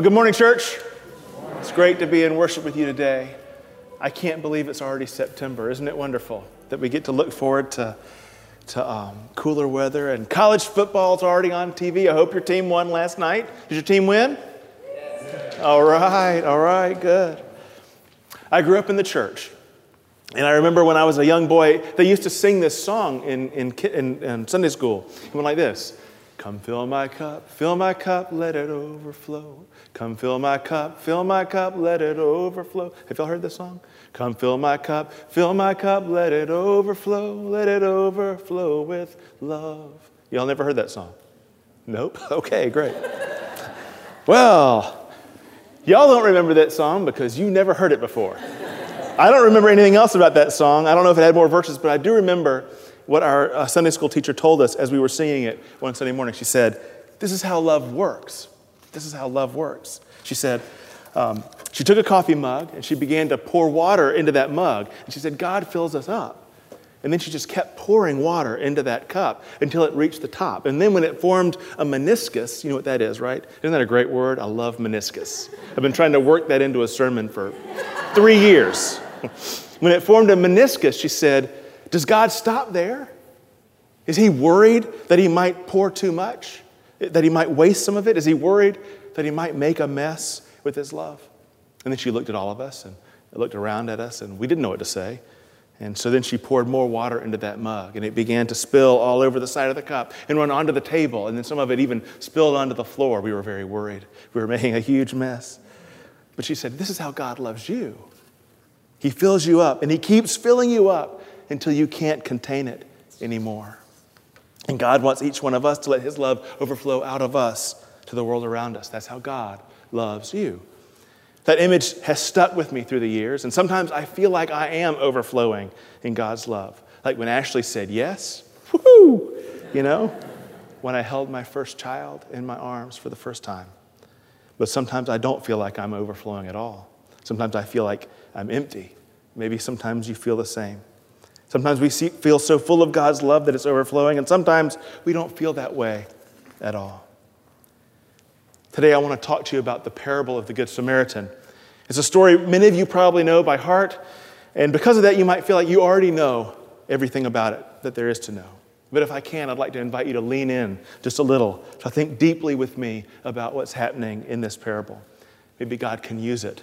Well, good morning, church. It's great to be in worship with you today. I can't believe it's already September. Isn't it wonderful that we get to look forward to, to um, cooler weather and college football's already on TV? I hope your team won last night. Did your team win? Yes. All right, all right, good. I grew up in the church. And I remember when I was a young boy, they used to sing this song in, in, in, in Sunday school. It went like this Come fill my cup, fill my cup, let it overflow. Come fill my cup, fill my cup, let it overflow. Have y'all heard this song? Come fill my cup, fill my cup, let it overflow, let it overflow with love. Y'all never heard that song? Nope? Okay, great. well, y'all don't remember that song because you never heard it before. I don't remember anything else about that song. I don't know if it had more verses, but I do remember what our uh, Sunday school teacher told us as we were singing it one Sunday morning. She said, This is how love works. This is how love works. She said, um, She took a coffee mug and she began to pour water into that mug. And she said, God fills us up. And then she just kept pouring water into that cup until it reached the top. And then when it formed a meniscus, you know what that is, right? Isn't that a great word? I love meniscus. I've been trying to work that into a sermon for three years. when it formed a meniscus, she said, does God stop there? Is he worried that he might pour too much? That he might waste some of it? Is he worried that he might make a mess with his love? And then she looked at all of us and looked around at us, and we didn't know what to say. And so then she poured more water into that mug, and it began to spill all over the side of the cup and run onto the table, and then some of it even spilled onto the floor. We were very worried. We were making a huge mess. But she said, This is how God loves you. He fills you up, and He keeps filling you up until you can't contain it anymore. And God wants each one of us to let His love overflow out of us to the world around us. That's how God loves you. That image has stuck with me through the years, and sometimes I feel like I am overflowing in God's love. Like when Ashley said yes, woohoo, you know, when I held my first child in my arms for the first time. But sometimes I don't feel like I'm overflowing at all. Sometimes I feel like I'm empty. Maybe sometimes you feel the same. Sometimes we see, feel so full of God's love that it's overflowing, and sometimes we don't feel that way at all. Today, I want to talk to you about the parable of the Good Samaritan. It's a story many of you probably know by heart, and because of that, you might feel like you already know everything about it that there is to know. But if I can, I'd like to invite you to lean in just a little, to think deeply with me about what's happening in this parable. Maybe God can use it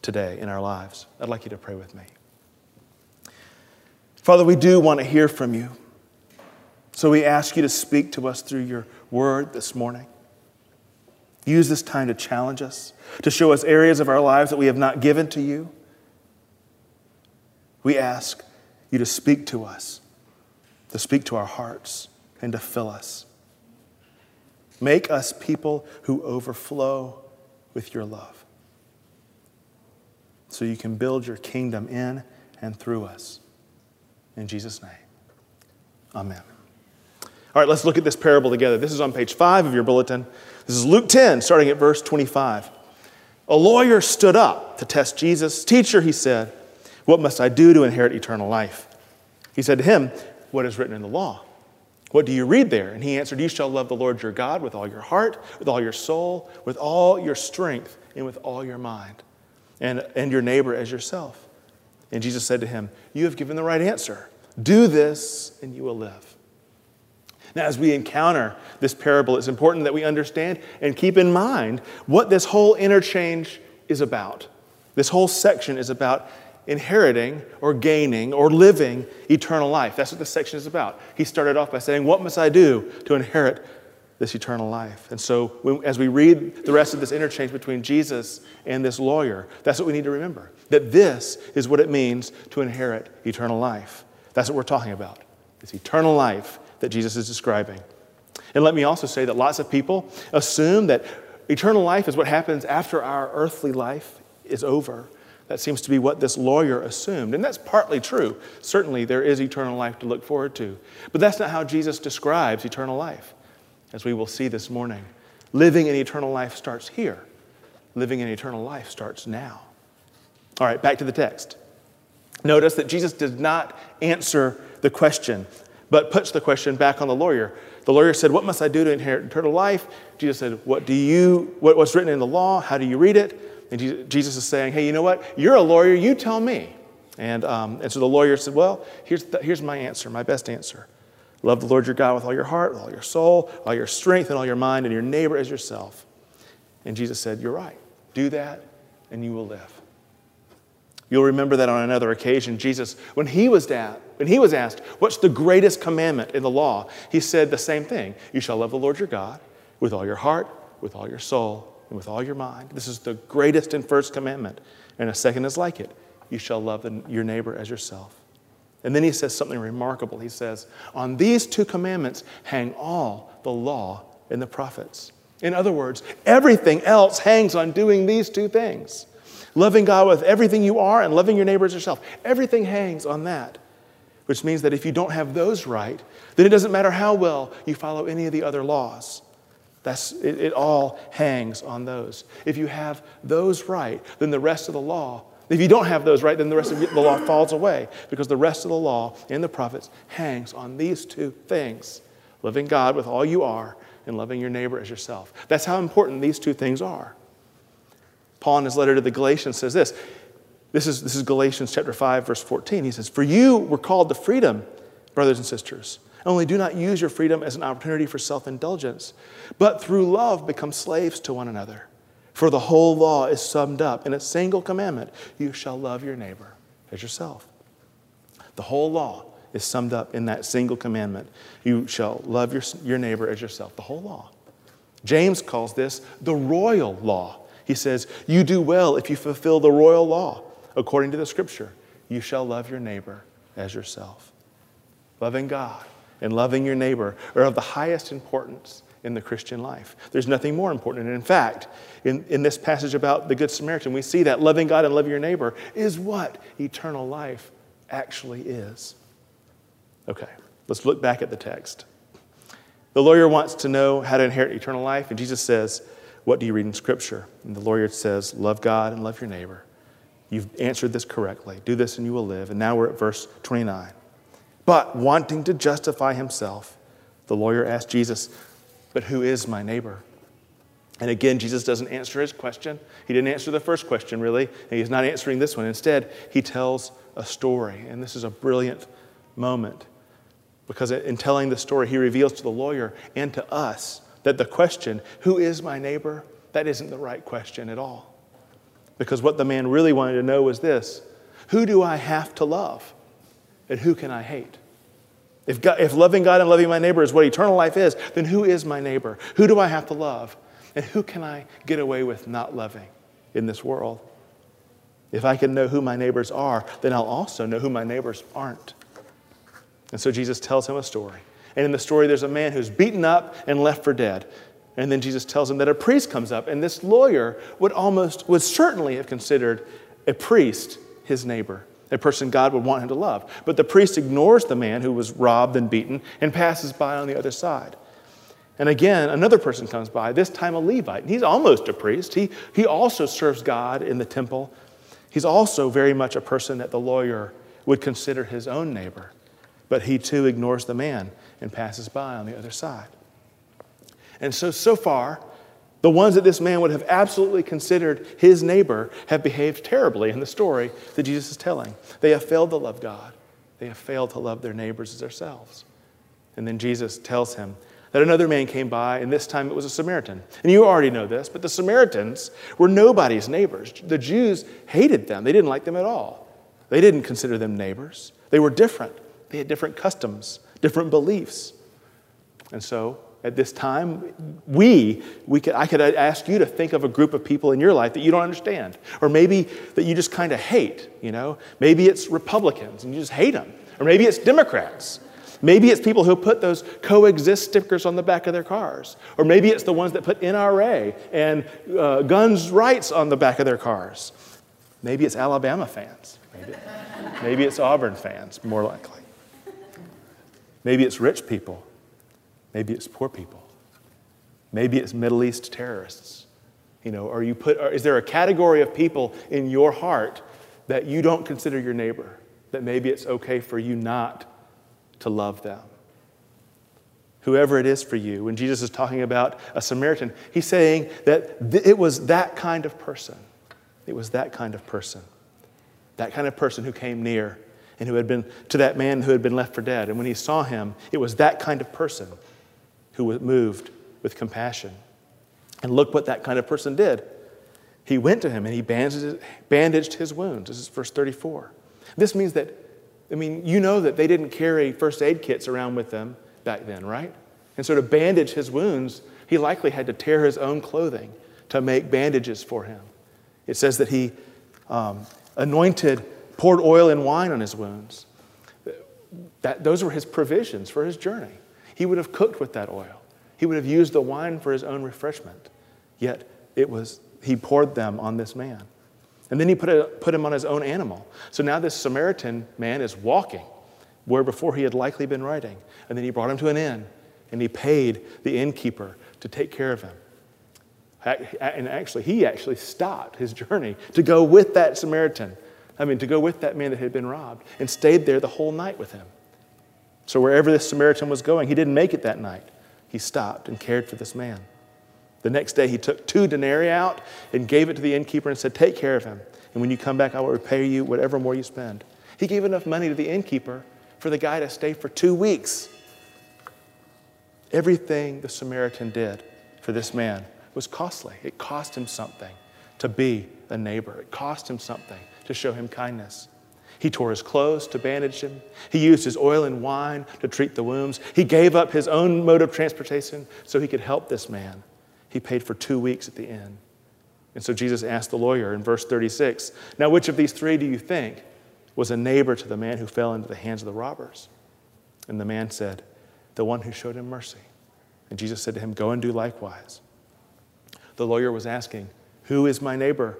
today in our lives. I'd like you to pray with me. Father, we do want to hear from you. So we ask you to speak to us through your word this morning. Use this time to challenge us, to show us areas of our lives that we have not given to you. We ask you to speak to us, to speak to our hearts, and to fill us. Make us people who overflow with your love so you can build your kingdom in and through us. In Jesus' name, amen. All right, let's look at this parable together. This is on page five of your bulletin. This is Luke 10, starting at verse 25. A lawyer stood up to test Jesus. Teacher, he said, What must I do to inherit eternal life? He said to him, What is written in the law? What do you read there? And he answered, You shall love the Lord your God with all your heart, with all your soul, with all your strength, and with all your mind, and, and your neighbor as yourself. And Jesus said to him, You have given the right answer. Do this, and you will live. Now, as we encounter this parable, it's important that we understand and keep in mind what this whole interchange is about. This whole section is about inheriting or gaining or living eternal life. That's what this section is about. He started off by saying, What must I do to inherit this eternal life. And so, when, as we read the rest of this interchange between Jesus and this lawyer, that's what we need to remember that this is what it means to inherit eternal life. That's what we're talking about. It's eternal life that Jesus is describing. And let me also say that lots of people assume that eternal life is what happens after our earthly life is over. That seems to be what this lawyer assumed. And that's partly true. Certainly, there is eternal life to look forward to. But that's not how Jesus describes eternal life as we will see this morning. Living in eternal life starts here, living in eternal life starts now. All right, back to the text. Notice that Jesus did not answer the question but puts the question back on the lawyer. The lawyer said, What must I do to inherit eternal life? Jesus said, What do you, what, what's written in the law? How do you read it? And Jesus is saying, Hey, you know what? You're a lawyer, you tell me. And, um, and so the lawyer said, Well, here's, the, here's my answer, my best answer. Love the Lord your God with all your heart, with all your soul, all your strength, and all your mind, and your neighbor as yourself. And Jesus said, You're right. Do that, and you will live. You'll remember that on another occasion, Jesus, when he was asked, when he was asked, What's the greatest commandment in the law? He said the same thing You shall love the Lord your God with all your heart, with all your soul, and with all your mind. This is the greatest and first commandment. And a second is like it you shall love your neighbor as yourself. And then he says something remarkable. He says, On these two commandments hang all the law and the prophets. In other words, everything else hangs on doing these two things loving God with everything you are and loving your neighbor as yourself. Everything hangs on that, which means that if you don't have those right, then it doesn't matter how well you follow any of the other laws. That's, it, it all hangs on those. If you have those right, then the rest of the law, if you don't have those right, then the rest of the law falls away because the rest of the law and the prophets hangs on these two things loving God with all you are and loving your neighbor as yourself. That's how important these two things are. Paul, in his letter to the Galatians, says this. This is, this is Galatians chapter 5, verse 14. He says, For you were called to freedom, brothers and sisters. Only do not use your freedom as an opportunity for self indulgence, but through love become slaves to one another. For the whole law is summed up in a single commandment you shall love your neighbor as yourself. The whole law is summed up in that single commandment you shall love your, your neighbor as yourself. The whole law. James calls this the royal law. He says, You do well if you fulfill the royal law. According to the scripture, you shall love your neighbor as yourself. Loving God and loving your neighbor are of the highest importance in the Christian life. There's nothing more important. And in fact, in, in this passage about the Good Samaritan, we see that loving God and loving your neighbor is what eternal life actually is. Okay, let's look back at the text. The lawyer wants to know how to inherit eternal life, and Jesus says, What do you read in Scripture? And the lawyer says, Love God and love your neighbor. You've answered this correctly. Do this and you will live. And now we're at verse 29. But wanting to justify himself, the lawyer asked Jesus, But who is my neighbor? And again, Jesus doesn't answer his question. He didn't answer the first question, really, and he's not answering this one. Instead, he tells a story, and this is a brilliant moment because in telling the story, he reveals to the lawyer and to us that the question, Who is my neighbor? that isn't the right question at all. Because what the man really wanted to know was this Who do I have to love? And who can I hate? If, God, if loving God and loving my neighbor is what eternal life is, then who is my neighbor? Who do I have to love? And who can I get away with not loving in this world? If I can know who my neighbors are, then I'll also know who my neighbors aren't. And so Jesus tells him a story. And in the story, there's a man who's beaten up and left for dead. And then Jesus tells him that a priest comes up, and this lawyer would almost, would certainly have considered a priest his neighbor a person God would want him to love. But the priest ignores the man who was robbed and beaten and passes by on the other side. And again, another person comes by, this time a Levite. He's almost a priest. He, he also serves God in the temple. He's also very much a person that the lawyer would consider his own neighbor. But he too ignores the man and passes by on the other side. And so, so far, the ones that this man would have absolutely considered his neighbor have behaved terribly in the story that Jesus is telling. They have failed to love God, they have failed to love their neighbors as themselves. And then Jesus tells him that another man came by, and this time it was a Samaritan. And you already know this, but the Samaritans were nobody's neighbors. The Jews hated them, they didn't like them at all. They didn't consider them neighbors. They were different, they had different customs, different beliefs. And so at this time, we, we could, I could ask you to think of a group of people in your life that you don't understand, or maybe that you just kind of hate, you know? Maybe it's Republicans and you just hate them, or maybe it's Democrats. Maybe it's people who put those coexist stickers on the back of their cars, or maybe it's the ones that put NRA and uh, guns rights on the back of their cars. Maybe it's Alabama fans. Maybe, maybe it's Auburn fans, more likely. Maybe it's rich people Maybe it's poor people. Maybe it's Middle East terrorists. You know, or you put, is there a category of people in your heart that you don't consider your neighbor? That maybe it's okay for you not to love them. whoever it is for you. When Jesus is talking about a Samaritan, he's saying that th- it was that kind of person. It was that kind of person. That kind of person who came near and who had been to that man who had been left for dead. And when he saw him, it was that kind of person who was moved with compassion. And look what that kind of person did. He went to him and he bandaged, his wounds. This is verse 34. This means that, I mean, you know that they didn't carry first aid kits around with them back then, right? And so to bandage his wounds, he likely had to tear his own clothing to make bandages for him. It says that he um, anointed, poured oil and wine on his wounds. That, those were his provisions for his journey. He would have cooked with that oil. He would have used the wine for his own refreshment. Yet it was, he poured them on this man. And then he put, a, put him on his own animal. So now this Samaritan man is walking where before he had likely been riding. And then he brought him to an inn and he paid the innkeeper to take care of him. And actually, he actually stopped his journey to go with that Samaritan. I mean, to go with that man that had been robbed and stayed there the whole night with him. So, wherever this Samaritan was going, he didn't make it that night. He stopped and cared for this man. The next day, he took two denarii out and gave it to the innkeeper and said, Take care of him. And when you come back, I will repay you whatever more you spend. He gave enough money to the innkeeper for the guy to stay for two weeks. Everything the Samaritan did for this man was costly. It cost him something to be a neighbor, it cost him something to show him kindness. He tore his clothes to bandage him. He used his oil and wine to treat the wounds. He gave up his own mode of transportation so he could help this man. He paid for two weeks at the inn. And so Jesus asked the lawyer in verse 36 Now, which of these three do you think was a neighbor to the man who fell into the hands of the robbers? And the man said, The one who showed him mercy. And Jesus said to him, Go and do likewise. The lawyer was asking, Who is my neighbor?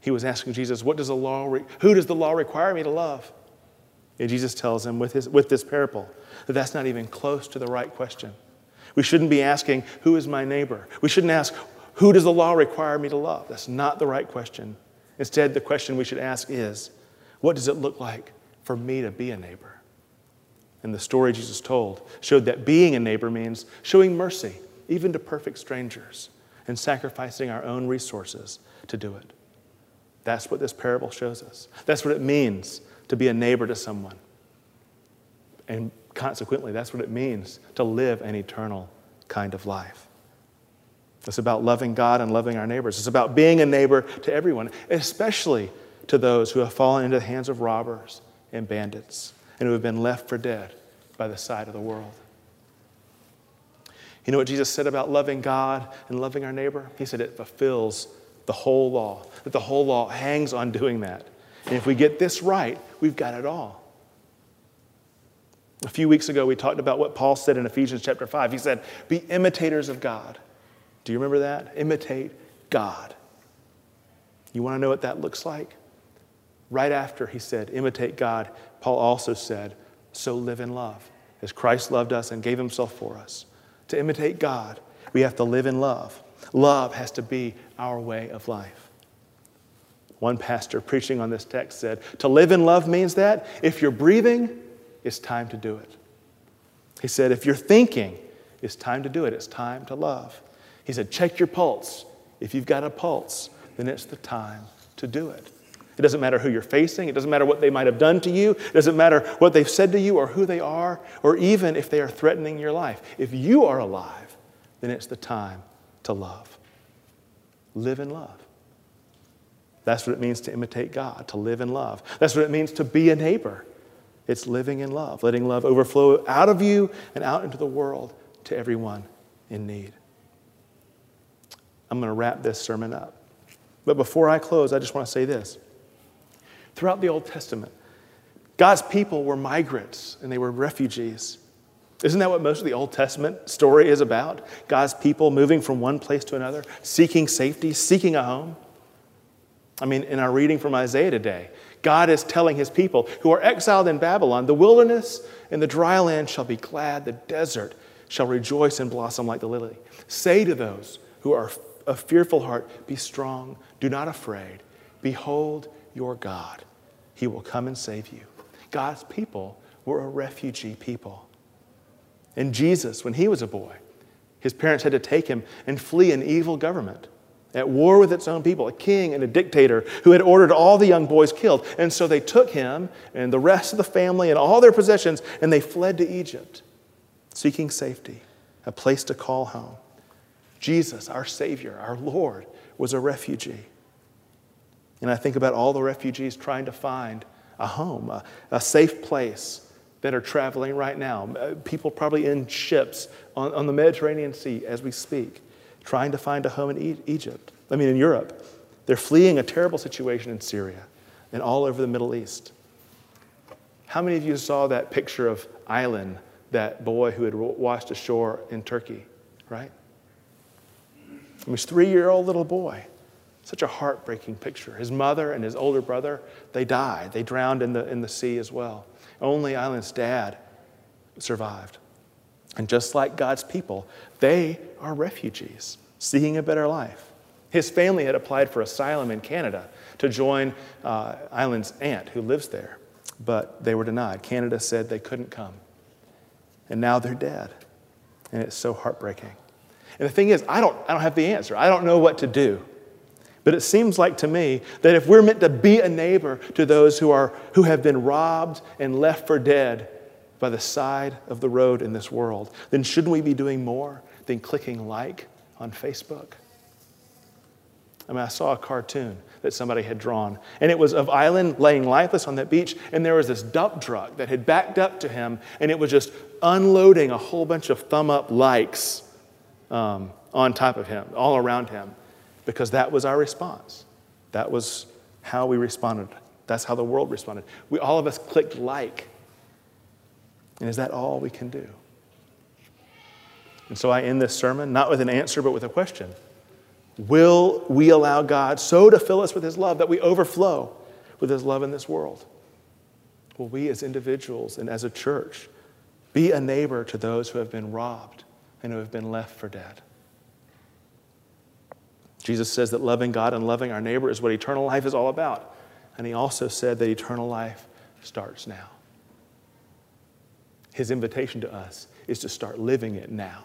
He was asking Jesus, what does the law re- Who does the law require me to love? And Jesus tells him with, his, with this parable that that's not even close to the right question. We shouldn't be asking, Who is my neighbor? We shouldn't ask, Who does the law require me to love? That's not the right question. Instead, the question we should ask is, What does it look like for me to be a neighbor? And the story Jesus told showed that being a neighbor means showing mercy, even to perfect strangers and sacrificing our own resources to do it. That's what this parable shows us. That's what it means to be a neighbor to someone. And consequently, that's what it means to live an eternal kind of life. It's about loving God and loving our neighbors. It's about being a neighbor to everyone, especially to those who have fallen into the hands of robbers and bandits and who have been left for dead by the side of the world. You know what Jesus said about loving God and loving our neighbor? He said it fulfills the whole law, that the whole law hangs on doing that. And if we get this right, we've got it all. A few weeks ago, we talked about what Paul said in Ephesians chapter 5. He said, Be imitators of God. Do you remember that? Imitate God. You want to know what that looks like? Right after he said, Imitate God, Paul also said, So live in love, as Christ loved us and gave himself for us. To imitate God, we have to live in love. Love has to be our way of life. One pastor preaching on this text said, To live in love means that if you're breathing, it's time to do it. He said, If you're thinking, it's time to do it. It's time to love. He said, Check your pulse. If you've got a pulse, then it's the time to do it. It doesn't matter who you're facing. It doesn't matter what they might have done to you. It doesn't matter what they've said to you or who they are, or even if they are threatening your life. If you are alive, then it's the time to love. Live in love. That's what it means to imitate God, to live in love. That's what it means to be a neighbor. It's living in love, letting love overflow out of you and out into the world to everyone in need. I'm going to wrap this sermon up. But before I close, I just want to say this. Throughout the Old Testament, God's people were migrants and they were refugees. Isn't that what most of the Old Testament story is about? God's people moving from one place to another, seeking safety, seeking a home. I mean, in our reading from Isaiah today, God is telling his people who are exiled in Babylon, the wilderness and the dry land shall be glad, the desert shall rejoice and blossom like the lily. Say to those who are of fearful heart, Be strong, do not afraid. Behold your God. He will come and save you. God's people were a refugee people. And Jesus, when he was a boy, his parents had to take him and flee an evil government at war with its own people, a king and a dictator who had ordered all the young boys killed. And so they took him and the rest of the family and all their possessions and they fled to Egypt, seeking safety, a place to call home. Jesus, our Savior, our Lord, was a refugee. And I think about all the refugees trying to find a home, a, a safe place that are traveling right now. Uh, people probably in ships on, on the Mediterranean Sea as we speak, trying to find a home in Egypt. I mean, in Europe. They're fleeing a terrible situation in Syria and all over the Middle East. How many of you saw that picture of Aylan, that boy who had washed ashore in Turkey, right? He was a three year old little boy. Such a heartbreaking picture. His mother and his older brother, they died. They drowned in the, in the sea as well. Only Aylan's dad survived. And just like God's people, they are refugees seeking a better life. His family had applied for asylum in Canada to join uh, Aylan's aunt who lives there, but they were denied. Canada said they couldn't come. And now they're dead. And it's so heartbreaking. And the thing is, I don't, I don't have the answer. I don't know what to do. But it seems like to me that if we're meant to be a neighbor to those who, are, who have been robbed and left for dead by the side of the road in this world, then shouldn't we be doing more than clicking like on Facebook? I mean, I saw a cartoon that somebody had drawn, and it was of Aylan laying lifeless on that beach, and there was this dump truck that had backed up to him, and it was just unloading a whole bunch of thumb up likes um, on top of him, all around him because that was our response. That was how we responded. That's how the world responded. We, all of us clicked like. And is that all we can do? And so I end this sermon not with an answer, but with a question Will we allow God so to fill us with His love that we overflow with His love in this world? Will we as individuals and as a church be a neighbor to those who have been robbed and who have been left for dead? Jesus says that loving God and loving our neighbor is what eternal life is all about. And he also said that eternal life starts now. His invitation to us is to start living it now.